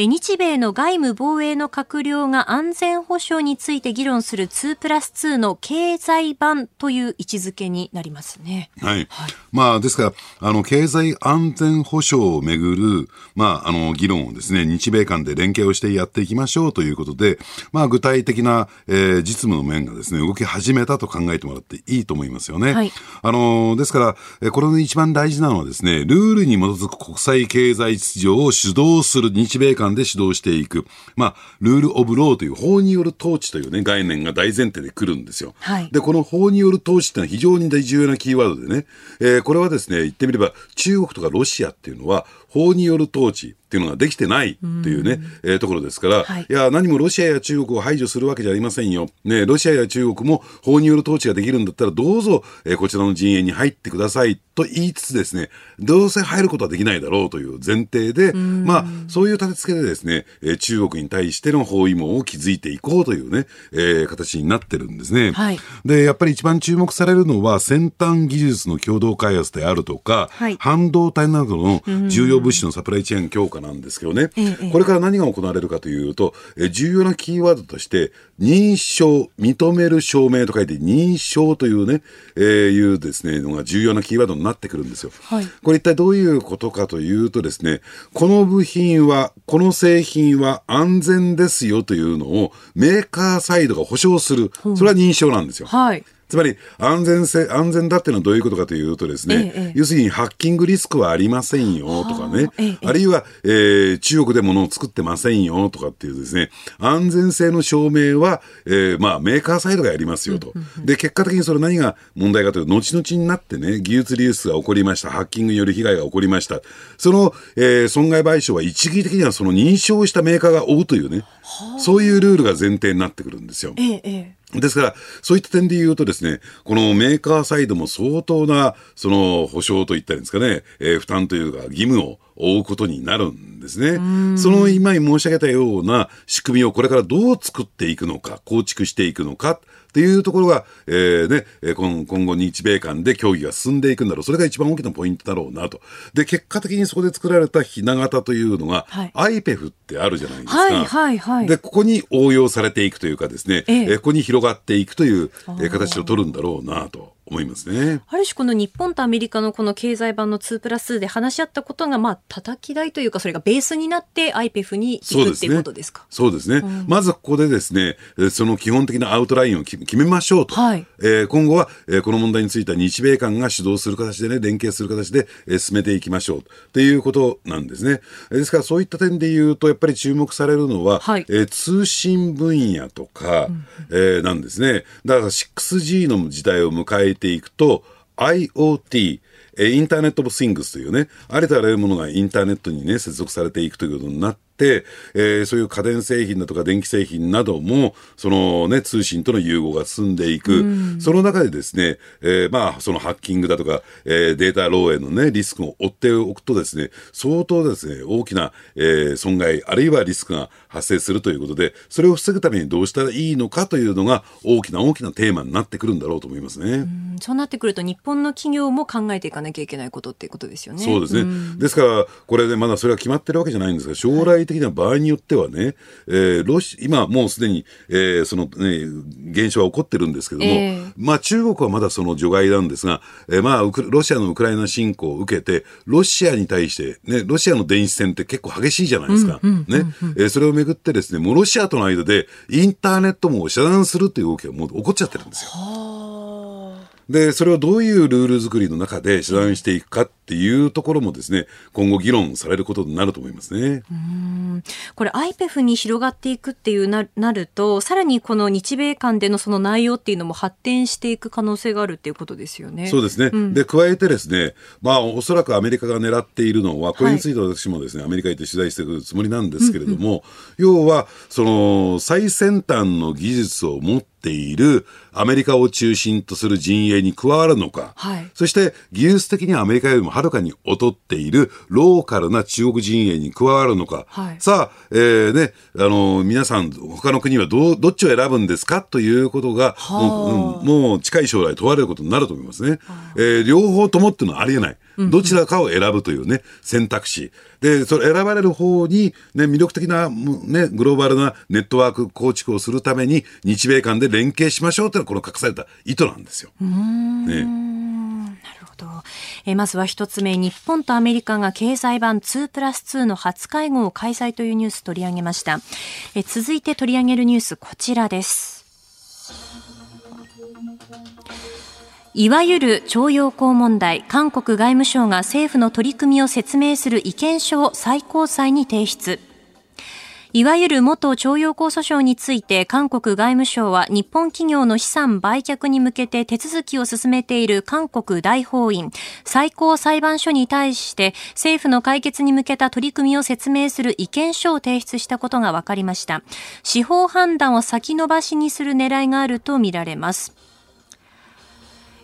日米の外務防衛の閣僚が安全保障について議論する2プラス2の経済版という位置づけになりますね。はい。はい、まあ、ですから、あの、経済安全保障をめぐる、まあ、あの、議論をですね、日米間で連携をしてやっていきましょうということで、まあ、具体的な、えー、実務の面がですね、動き始めたと考えてもらっていいと思いますよね。はい。あの、ですから、これの一番大事なのはですね、ルールに基づく国際経済秩序を主導する日米間間で指導していく、まあ、ルール・オブ・ローという法による統治という、ね、概念が大前提で来るんですよ。はい、で、この法による統治ってのは非常に重要なキーワードでね、えー、これはですね、言ってみれば中国とかロシアっていうのは法による統治っていうのができてないっていうね、えー、ところですから、はい、いや、何もロシアや中国を排除するわけじゃありませんよ。ね、ロシアや中国も法による統治ができるんだったら、どうぞ、えー、こちらの陣営に入ってくださいと言いつつですね、どうせ入ることはできないだろうという前提で、まあ、そういう立て付けでですね、えー、中国に対しての包囲網を築いていこうというね、えー、形になってるんですね。はい、で、やっぱり一番注目されるのは、先端技術の共同開発であるとか、はい、半導体などの重要物資のサプライチェーン強化なんですけどね、これから何が行われるかというと、え重要なキーワードとして、認証、認める証明と書いて、認証というね、えー、いうですね、のが重要なキーワードになってくるんですよ。はい、これ一体どういうことかというとですね、この部品は、この製品は安全ですよというのをメーカーサイドが保証する。それは認証なんですよ。はいつまり安全性、安全だっていうのはどういうことかというとですね、ええ、要するにハッキングリスクはありませんよとかね、え、あるいは、えー、中国で物を作ってませんよとかっていうですね、安全性の証明は、えー、まあメーカーサイドがやりますよと。で、結果的にそれ何が問題かというと、後々になってね、技術流出が起こりました、ハッキングによる被害が起こりました。その、えー、損害賠償は一義的にはその認証したメーカーが負うというね、そういうルールが前提になってくるんですよ。ええですから、そういった点で言うとですね、このメーカーサイドも相当な、その保証といったんですかね、えー、負担というか義務を負うことになるんですね。その今申し上げたような仕組みをこれからどう作っていくのか、構築していくのか、っていうところが、えーね、今今後日米間で協議が進んでいくんだろう。それが一番大きなポイントだろうなと。で、結果的にそこで作られたひな形というのが、はい、IPEF ってあるじゃないですか。はい、はい、はい。で、ここに応用されていくというかですね、ええここに広がっていくという、え形を取るんだろうなと。思いますね。ある種この日本とアメリカのこの経済版の2プラスで話し合ったことが、まあ、叩き台というか、それがベースになって IPEF に行くっていうことですか？そうですね。すねうん、まずここでですね、その基本的なアウトラインを決めましょうと。はい、えー、今後は、えー、この問題については日米間が主導する形でね、連携する形で、えー、進めていきましょうということなんですね。ですからそういった点で言うと、やっぱり注目されるのは、はい、えー、通信分野とか、うん、えー、なんですね。だから 6G の時代を迎えていくと、IoT、インターネット・オブ・シングスというね、ありとあらゆるものがインターネットにね、接続されていくということになって、、えー、そういう家電製品だとか電気製品なども、そのね、通信との融合が進んでいく。その中でですね、えー、まあ、そのハッキングだとか、えー、データ漏洩のね、リスクを追っておくとですね、相当ですね、大きな、えー、損害、あるいはリスクが発生するということで、それを防ぐためにどうしたらいいのかというのが、大きな大きなテーマになってくるんだろうと思いますね。うそうなってくると、日本の企業も考えていかなきゃいけないことっていうことですよね。そうですね。ですから、これでまだそれは決まってるわけじゃないんですが、将来的な場合によってはね、えー、ロシ今もうすでに、えー、その、ね、現象は起こってるんですけども、えー、まあ中国はまだその除外なんですが、えー、まあロシアのウクライナ侵攻を受けて、ロシアに対して、ね、ロシアの電子戦って結構激しいじゃないですか。ね。えー、それをめぐってですね、もうロシアとの間でインターネットも遮断するという動きがもう起こっちゃってるんですよ。で、それをどういうルール作りの中で遮断していくかっていうところもですね、今後議論されることになると思いますね。うんこれ IPEF に広がっていくっていうななると、さらにこの日米間でのその内容っていうのも発展していく可能性があるっていうことですよね。そうですね。うん、で、加えてですね、まあおそらくアメリカが狙っているのは、これについて私もですね、はい、アメリカ行って取材していくつもりなんですけれども、うんうん、要は、その最先端の技術を持ってっているアメリカを中心とする陣営に加わるのか、はい。そして技術的にはアメリカよりもはるかに劣っているローカルな中国陣営に加わるのか、はい。さあ、えーね、あの皆さん、他の国はどうどっちを選ぶんですか？ということが、もううんもう近い将来問われることになると思いますね。えー両方ともっていうのはありえない。どちらかを選ぶというね、選択肢。で、それ選ばれる方に、ね、魅力的な、ね、グローバルなネットワーク構築をするために、日米間で連携しましょうというのは、この隠された意図なんですよ。ね、なるほど。えーまずは一つ目、日本とアメリカが経済版2プラス2の初会合を開催というニュース取り上げました。えー続いて取り上げるニュース、こちらです。いわゆる徴用工問題、韓国外務省が政府の取り組みを説明する意見書を最高裁に提出。いわゆる元徴用工訴訟について韓国外務省は日本企業の資産売却に向けて手続きを進めている韓国大法院最高裁判所に対して政府の解決に向けた取り組みを説明する意見書を提出したことが分かりました。司法判断を先延ばしにする狙いがあるとみられます。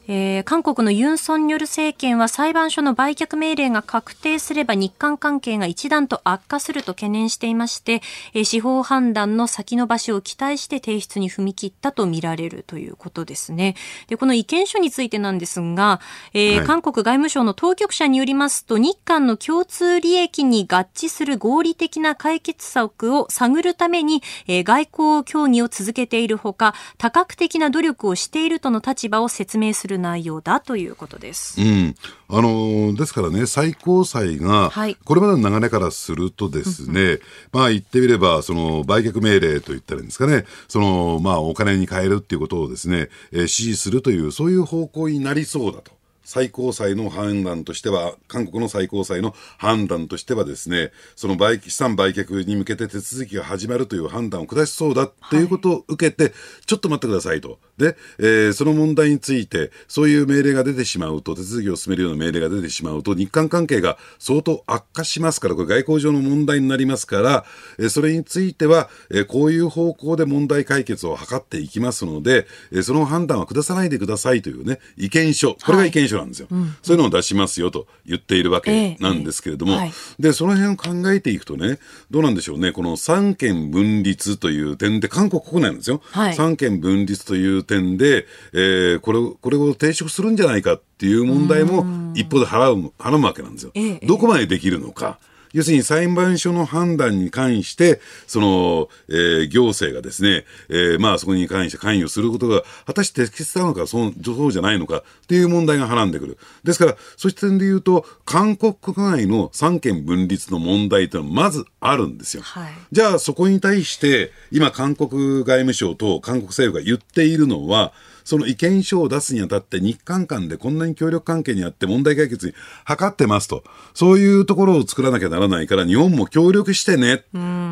えー韓国のユン・ソンニョル政権は裁判所の売却命令が確定すれば日韓関係が一段と悪化すると懸念していまして、えー司法判断の先延ばしを期待して提出に踏み切ったとみられるということですね。で、この意見書についてなんですが、えーはい韓国外務省の当局者によりますと、日韓の共通利益に合致する合理的な解決策を探るために、えー外交協議を続けているほか、多角的な努力をしているとの立場を説明する内容だということです。うん、あのーですからね、最高裁がはい、これまでの流れからするとですね、まあ言ってみれば、その売却命令と言ったらいいんですかね、そのまあお金に変えるっていうことをですね、えー指示するという、そういう方向になりそうだと。最高裁の判断としては、韓国の最高裁の判断としてはですね、その売資産売却に向けて手続きが始まるという判断を下しそうだということを受けて、ちょっと待ってくださいと。で、えーその問題について、そういう命令が出てしまうと、手続きを進めるような命令が出てしまうと、日韓関係が相当悪化しますから、これ外交上の問題になりますから、えーそれについては、えーこういう方向で問題解決を図っていきますので、えーその判断は下さないでくださいというね、意見書、これが意見書なんですよ。そういうのを出しますよと言っているわけなんですけれども、ええ。はい。で、その辺を考えていくとね、どうなんでしょうね、この三権分立という点で、韓国国内なんですよ。はい。三権分立という点で、えーこれを、これを抵触するんじゃないかっていう問題も一方で払う、はらむわけなんですよ。ええどこまでできるのか。要するに裁判所の判断に関して、その、えー行政がですね、えーまあそこに関して関与することが果たして適切なのか、そうそうじゃないのかっていう問題がはらんでくる。ですから、そうした点で言うと、韓国国内の三権分立の問題というのはまずあるんですよ。はいじゃあそこに対して、今韓国外務省と韓国政府が言っているのは、その意見書を出すにあたって日韓間でこんなに協力関係にあって問題解決に図ってますと。そういうところを作らなきゃならないから日本も協力してね、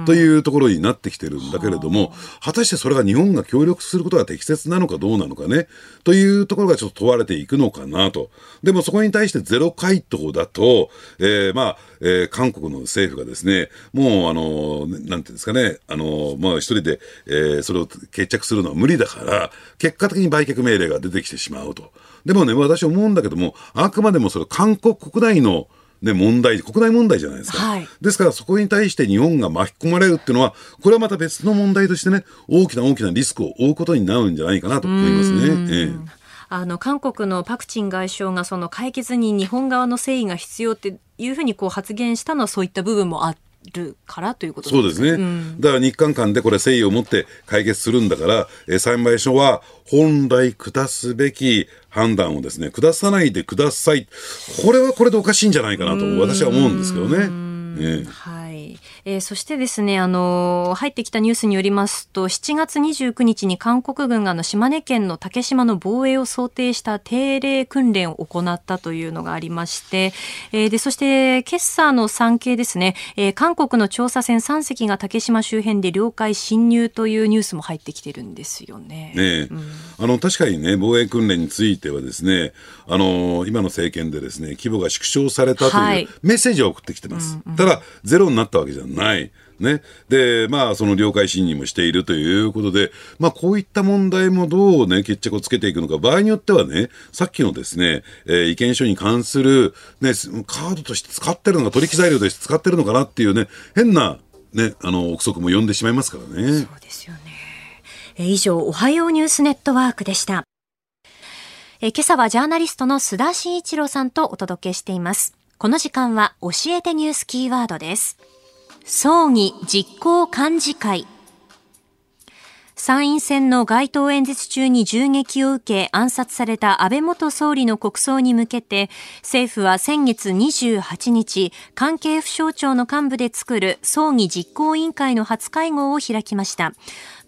というところになってきてるんだけれども、果たしてそれが日本が協力することが適切なのかどうなのかね、というところがちょっと問われていくのかなと。でもそこに対してゼロ回答だと、えーまあ、えー韓国の政府がですね、もうあの、なんていうんですかね、あの、まあ一人で、えーそれを決着するのは無理だから、結果的に売却命令が出てきてしまうと。でもね、私思うんだけども、あくまでもそれ韓国国内のね、問題、国内問題じゃないですか。はいですからそこに対して日本が巻き込まれるっていうのは、これはまた別の問題としてね、大きな大きなリスクを負うことになるんじゃないかなと思いますね。ええあの韓国のパク・チン外相がその解決に日本側の誠意が必要っていうふうにこう発言したのはそういった部分もあるからということそうですね、だから日韓間でこれ誠意を持って解決するんだから、えー裁判所は本来下すべき判断をですね、下さないでください。これはこれでおかしいんじゃないかなと私は思うんですけどね。ええ。はい、えーそしてですね、あのー入ってきたニュースによりますと、7月29日に韓国軍があの島根県の竹島の防衛を想定した定例訓練を行ったというのがありまして、えーで、そして、今朝の産経ですね、えー韓国の調査船3隻が竹島周辺で領海侵入というニュースも入ってきてるんですよね。ねえ、あの確かにね、防衛訓練についてはですね、あの今の政権でですね、規模が縮小されたとはい。いうメッセージを送ってきてます。ただ、ゼロになったわけじゃない。ね。で、まあ、その了解審議もしているということで、まあ、こういった問題もどうね、決着をつけていくのか、場合によってはね、さっきのですね、えー、意見書に関する、ね、カードとして使ってるのか、取引材料として使ってるのかなっていうね、変な、ね、あの、憶測も呼んでしまいますからね。そうですよね。え以上、おはようニュースネットワークでした。え今朝はジャーナリストの須田慎一郎さんとお届けしています。この時間は教えてニュースキーワードです。葬儀実行幹事会。参院選の街頭演説中に銃撃を受け暗殺された安倍元総理の国葬に向けて政府は先月28日関係府省庁の幹部で作る葬儀実行委員会の初会合を開きました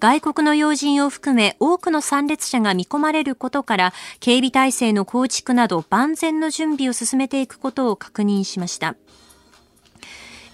外国の要人を含め多くの参列者が見込まれることから警備体制の構築など万全の準備を進めていくことを確認しました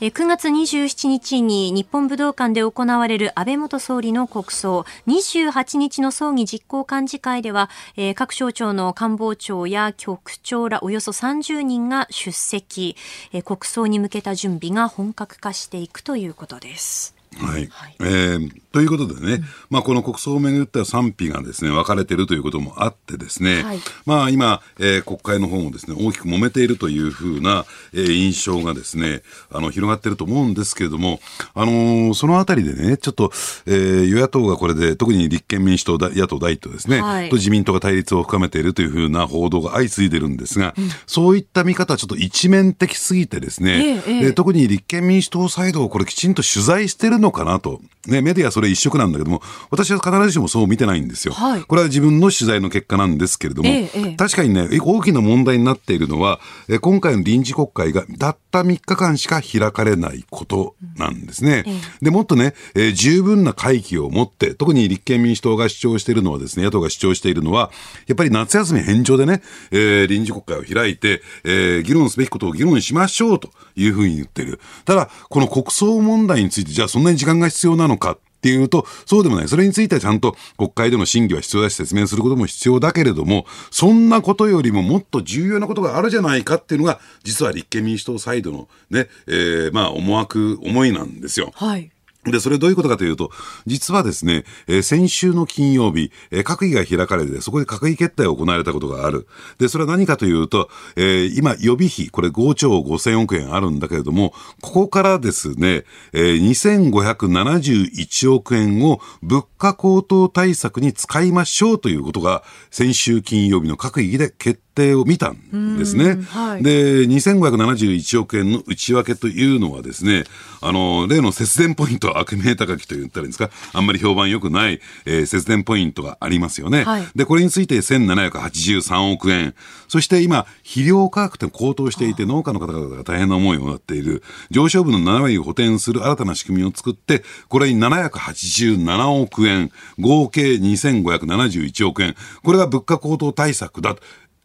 9月27日に日本武道館で行われる安倍元総理の国葬、28日の葬儀実行幹事会では、各省庁の官房長や局長らおよそ30人が出席、国葬に向けた準備が本格化していくということです。はい、はい、えー、ということでね、うん、まあ、この国葬をめぐっては賛否がですね分かれているということもあってですね、はい、まあ、今、えー、国会の方もですね大きく揉めているというふうな、えー、印象がですねあの広がっていると思うんですけれども、あのー、そのあたりでねちょっと、えー、与野党がこれで特に立憲民主党野党第一党ですね、はい、と自民党が対立を深めているというふうな報道が相次いでるんですが、うん、そういった見方はちょっと一面的すぎてですね、えー、特に立憲民主党サイドをこれきちんと取材してるのかなと。ね、メディアそれ一色なんだけども、私は必ずしもそう見てないんですよ。はい、これは自分の取材の結果なんですけれども、ええ、確かにね、大きな問題になっているのは、え今回の臨時国会がたった3日間しか開かれないことなんですね。で、もっとね、えー、十分な会期を持って、特に立憲民主党が主張しているのはですね、野党が主張しているのは、やっぱり夏休み返上でね、えー、臨時国会を開いて、えー、議論すべきことを議論しましょうというふうに言っている。ただ、この国葬問題について、じゃあそんなに時間が必要なのかっていうと、そうでもない。それについてはちゃんと国会での審議は必要だし、説明することも必要だけれども、そんなことよりももっと重要なことがあるじゃないかっていうのが、実は立憲民主党サイドのね、えー、まあ思惑、思いなんですよ。はい。で、それどういうことかというと、実はですね、えー、先週の金曜日、えー、閣議が開かれて、そこで閣議決定が行われたことがある。で、それは何かというと、えー、今、予備費、これ5兆5000億円あるんだけれども、ここからですね、えー、2571億円を物価高騰対策に使いましょうということが、先週金曜日の閣議で決定を見たんですね。はい、で、2571億円の内訳というのはですね、あの、例の節電ポイント、悪名高きと言ったらいいんですか、あんまり評判良くない、えー、節電ポイントがありますよね。はい、で、これについて1783億円。そして今、肥料価格って高騰していて、農家の方々が大変な思いをなっている。上昇分の7割を補填する新たな仕組みを作って、これに787億円、合計2571億円。これが物価高騰対策だ。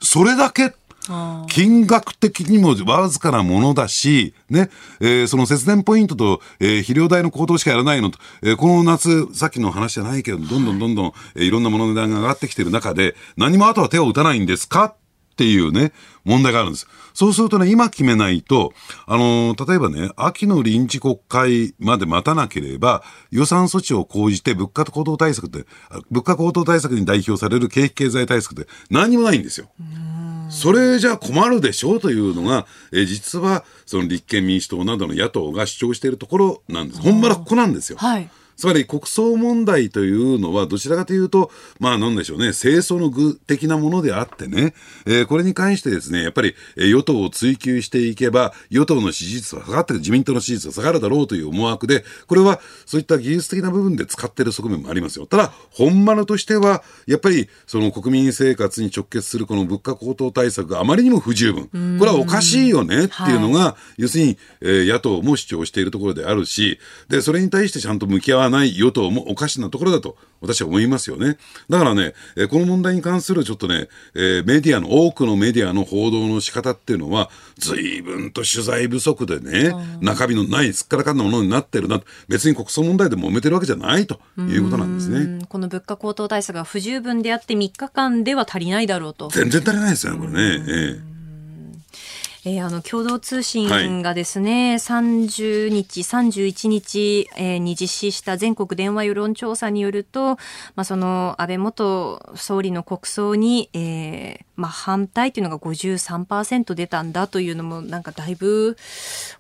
それだけ金額的にもわずかなものだし、ね、えー、その節電ポイントと、えー、肥料代の高騰しかやらないのと、えー、この夏、さっきの話じゃないけど、どんどんどんどん、えー、いろんなものの値段が上がってきてる中で、何もあとは手を打たないんですか？っていうね、問題があるんです。そうするとね、今決めないと、あのー、例えばね、秋の臨時国会まで待たなければ、予算措置を講じて物価高騰対策って、物価高騰対策に代表される景気経済対策って何もないんですよ。それじゃ困るでしょうというのが、え実はその立憲民主党などの野党が主張しているところなんです。ほんまらここなんですよ。はいつまり国葬問題というのは、どちらかというと、まあ、なんでしょうね、清掃の具的なものであってね、えー、これに関してですね、やっぱり、え与党を追及していけば、与党の支持率は下がってる、自民党の支持率は下がるだろうという思惑で、これはそういった技術的な部分で使っている側面もありますよ。ただ、本丸としては、やっぱり、その国民生活に直結するこの物価高騰対策があまりにも不十分。これはおかしいよねっていうのが、はい、要するに、えー、野党も主張しているところであるし、で、それに対してちゃんと向き合わわない与党もおかしなところだと私は思いますよね。だからね、えこの問題に関するちょっとね、えー、メディアの、多くのメディアの報道の仕方っていうのは、随分と取材不足でね、中身のないすっからかんなものになってるな、別に国葬問題で揉めてるわけじゃないということなんですね。この物価高騰対策が不十分であって3日間では足りないだろうと。全然足りないですよね、これね。えええー、あの共同通信がですね、はい、30日、31日、えー、に実施した全国電話世論調査によると、まあ、その安倍元総理の国葬に、えーまあ、反対というのが53%出たんだというのもなんかだいぶ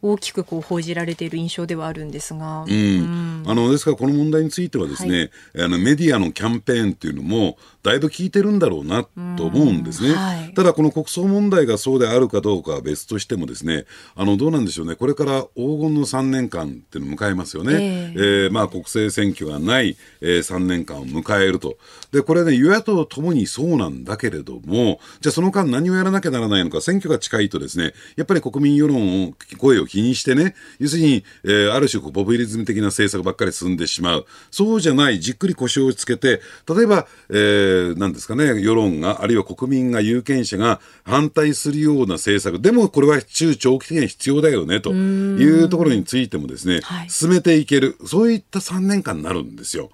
大きくこう報じられている印象ではあるんですが、うん、うん、あのですからこの問題についてはですね、はい、あのメディアのキャンペーンっていうのもだいぶ効いてるんだろうなと思うんですね、はい、ただこの国葬問題がそうであるかどうかは別としてもですねあのどうなんでしょうね。これから黄金の3年間っていうのを迎えますよね、えー、えー、まあ、国政選挙がない、えー、3年間を迎えると。でこれね与野党ともにそうなんだけれどもじゃあその間何をやらなきゃならないのか選挙が近いとですねやっぱり国民世論を声を気にしてね要するに、えー、ある種ポピュリズム的な政策ばっかり進んでしまう。そうじゃないじっくり腰をつけて例えば、えー、なんですかね世論があるいは国民が有権者が反対するような政策。でもこれは中長期的には必要だよねというところについてもですね、はい、進めていける。そういった3年間になるんですよ。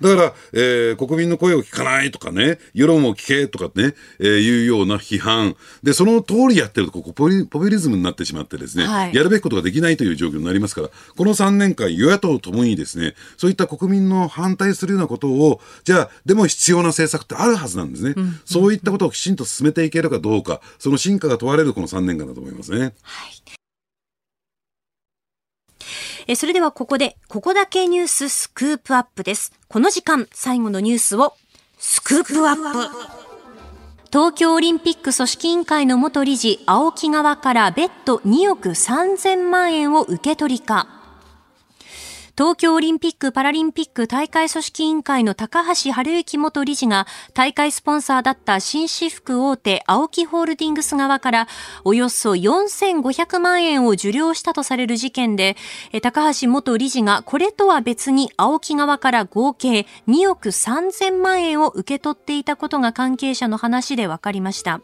だから、えー、国民の声を聞かないとかね、世論を聞けとかね、えー、いうような批判。で、その通りやってると、ここポピュリズムになってしまってですね、はい、やるべきことができないという状況になりますから、この3年間、与野党ともにですね、そういった国民の反対するようなことを、じゃあ、でも必要な政策ってあるはずなんですね。うん、そういったことをきちんと進めていけるかどうか、その進化が問われるこの3年間だと思いますね。はいえそれではここで、ここだけニューススクープアップです。この時間、最後のニュースを、スクープアップ。東京オリンピック組織委員会の元理事、青木側から別途2億3000万円を受け取りか。東京オリンピック・パラリンピック大会組織委員会の高橋治之元理事が大会スポンサーだった紳士服大手青木ホールディングス側からおよそ4500万円を受領したとされる事件で高橋元理事がこれとは別に青木側から合計2億3000万円を受け取っていたことが関係者の話で分かりました。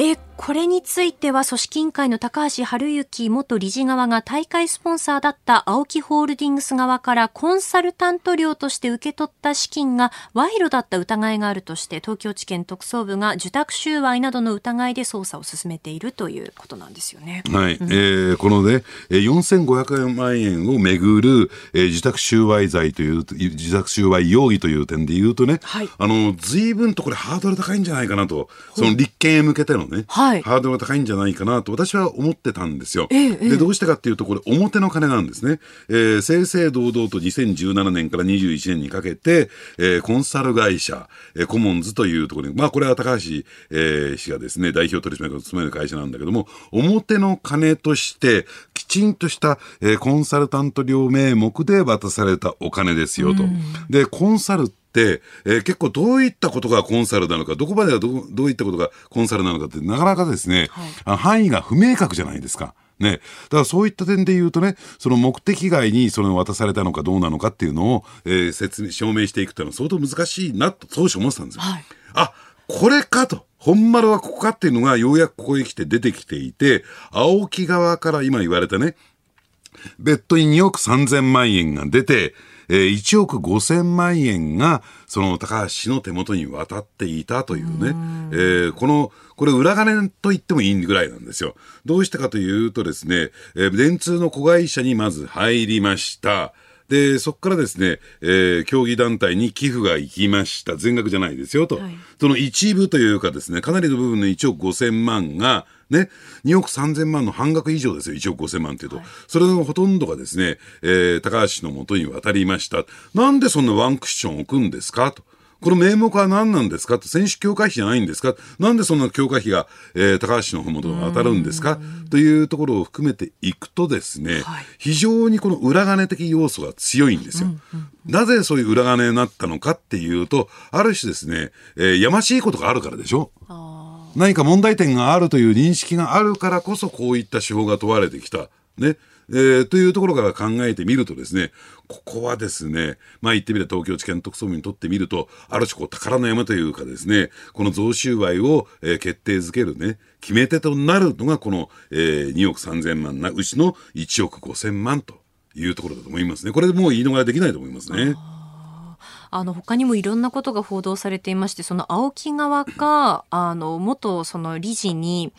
えー、これについては組織委員会の高橋治之元理事側が大会スポンサーだった青木ホールディングス側からコンサルタント料として受け取った資金が賄賂だった疑いがあるとして東京地検特捜部が受託収賄などの疑いで捜査を進めているということなんですよね。はい、うん、えー、このね4500万円をめぐる、えー、受託収賄罪という受託収賄容疑という点で言うとね、はい、あの随分とこれハードル高いんじゃないかなと。その立件へ向けてのね、はい、ハードルが高いんじゃないかなと私は思ってたんですよ。ええ、でどうしてかっていうとこれ表の金なんですね。えー、正々堂々と2017年から21年にかけて、えー、コンサル会社、えー、コモンズというところにまあこれは高橋、えー、氏がですね代表取締役を務める会社なんだけども表の金としてきちんとした、えー、コンサルタント料名目で渡されたお金ですよと。でコンサル、えー、結構どういったことがコンサルなのか、どこまではどどういったことがコンサルなのかって、なかなかですね、はい、範囲が不明確じゃないですか。ね。だからそういった点で言うとね、その目的外にそれを渡されたのかどうなのかっていうのを、えー、説明、証明していくっていうのは相当難しいなと当初思ってたんですよ。はい、あ、これかと。本丸はここかっていうのがようやくここへ来て出てきていて、青木側から今言われたね、別途に2億3000万円が出て、えー、1億5000万円が、その高橋氏の手元に渡っていたというね、えー、この、これ裏金と言ってもいいぐらいなんですよ。どうしてかというとですね、えー、電通の子会社にまず入りました。で、そこからですね、えー、競技団体に寄付が行きました。全額じゃないですよと。はい、その一部というかですね、かなりの部分の1億5000万が、ね、2億3000万の半額以上ですよ、1億5000万っていうと、はい、それのほとんどがですね、えー、高橋のもとに渡りました。なんでそんなワンクッション置くんですかと。この名目は何なんですか？選手強化費じゃないんですか？なんでそんな強化費が、えー、高橋の方元に当たるんですか？というところを含めていくとですね、はい、非常にこの裏金的要素が強いんですよ。なぜそういう裏金になったのかっていうと、ある種ですね、えー、やましいことがあるからでしょ？何か問題点があるという認識があるからこそこういった手法が問われてきた。ね。えー、というところから考えてみるとですね、ここはですね、まあ言ってみれば東京地検特捜部にとってみると、ある種こう宝の山というかですね、この贈収賄を、えー、決定づけるね、決め手となるのがこの、えー、2億3000万なうちの1億5000万というところだと思いますね。これでもう言い逃れできないと思いますね。あの他にもいろんなことが報道されていましてその青木側があの元その理事に、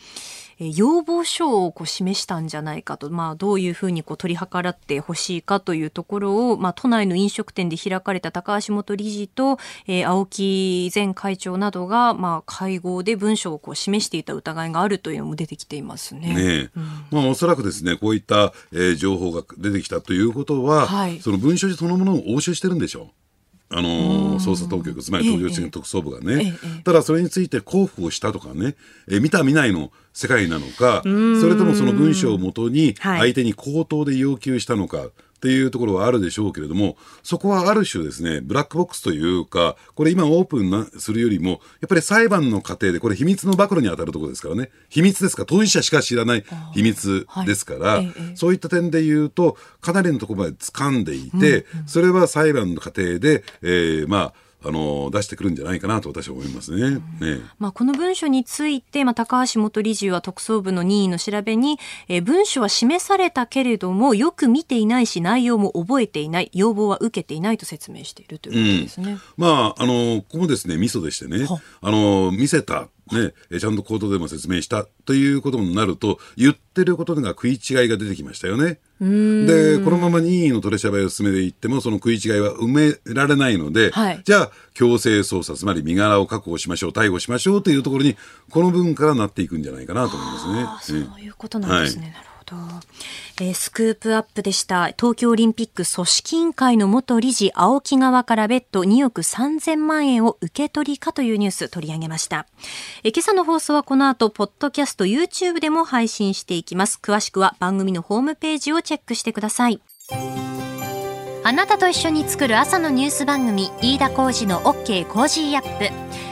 要望書をこう示したんじゃないかと、まあ、どういうふうにこう取り計らってほしいかというところを、まあ、都内の飲食店で開かれた高橋元理事と、えー、青木前会長などが、まあ、会合で文書をこう示していた疑いがあるというのも出てきていますね。ねうん、まあ、おそらくですね、こういった、えー、情報が出てきたということは、はい、その文書そのものを押収してるんでしょう。あの捜査当局、つまり東京地検特捜部がね、ええ、ただそれについて交付をしたとかね、え見た見ないの世界なのか、それともその文章をもとに相手に口頭で要求したのか、っていうところはあるでしょうけれども、そこはある種ですね、ブラックボックスというか、これ今オープンなするよりも、やっぱり裁判の過程で、これ秘密の暴露に当たるところですからね、秘密ですか？ら、当事者しか知らない秘密ですから、はい、そういった点で言うと、かなりのところまで掴んでいて、うんうん、それは裁判の過程で、えー、まあ、あの出してくるんじゃないかなと私は思いますね。ねまあ、この文書について、まあ、高橋元理事は特捜部の任意の調べに、えー、文書は示されたけれども、よく見ていないし、内容も覚えていない、要望は受けていないと説明しているということですね。うん、まあ、あの、ここもですね、ミソでしてね、あの、見せたね、ちゃんと口頭でも説明したということになると、言ってることが食い違いが出てきましたよね。で、このまま任意の取り調べを進めていっても、その食い違いは埋められないので、はい、じゃあ、強制捜査、つまり身柄を確保しましょう、逮捕しましょうというところに、この分からなっていくんじゃないかなと思いますね。そういうことなんですね。はいど。えー、スクープアップでした。東京オリンピック組織委員会の元理事、青木側から別途2億3000万円を受け取りかというニュース取り上げました。えー、今朝の放送はこの後、ポッドキャスト、YouTube でも配信していきます。詳しくは番組のホームページをチェックしてください。あなたと一緒に作る朝のニュース番組、飯田浩二の OK コージーアップ。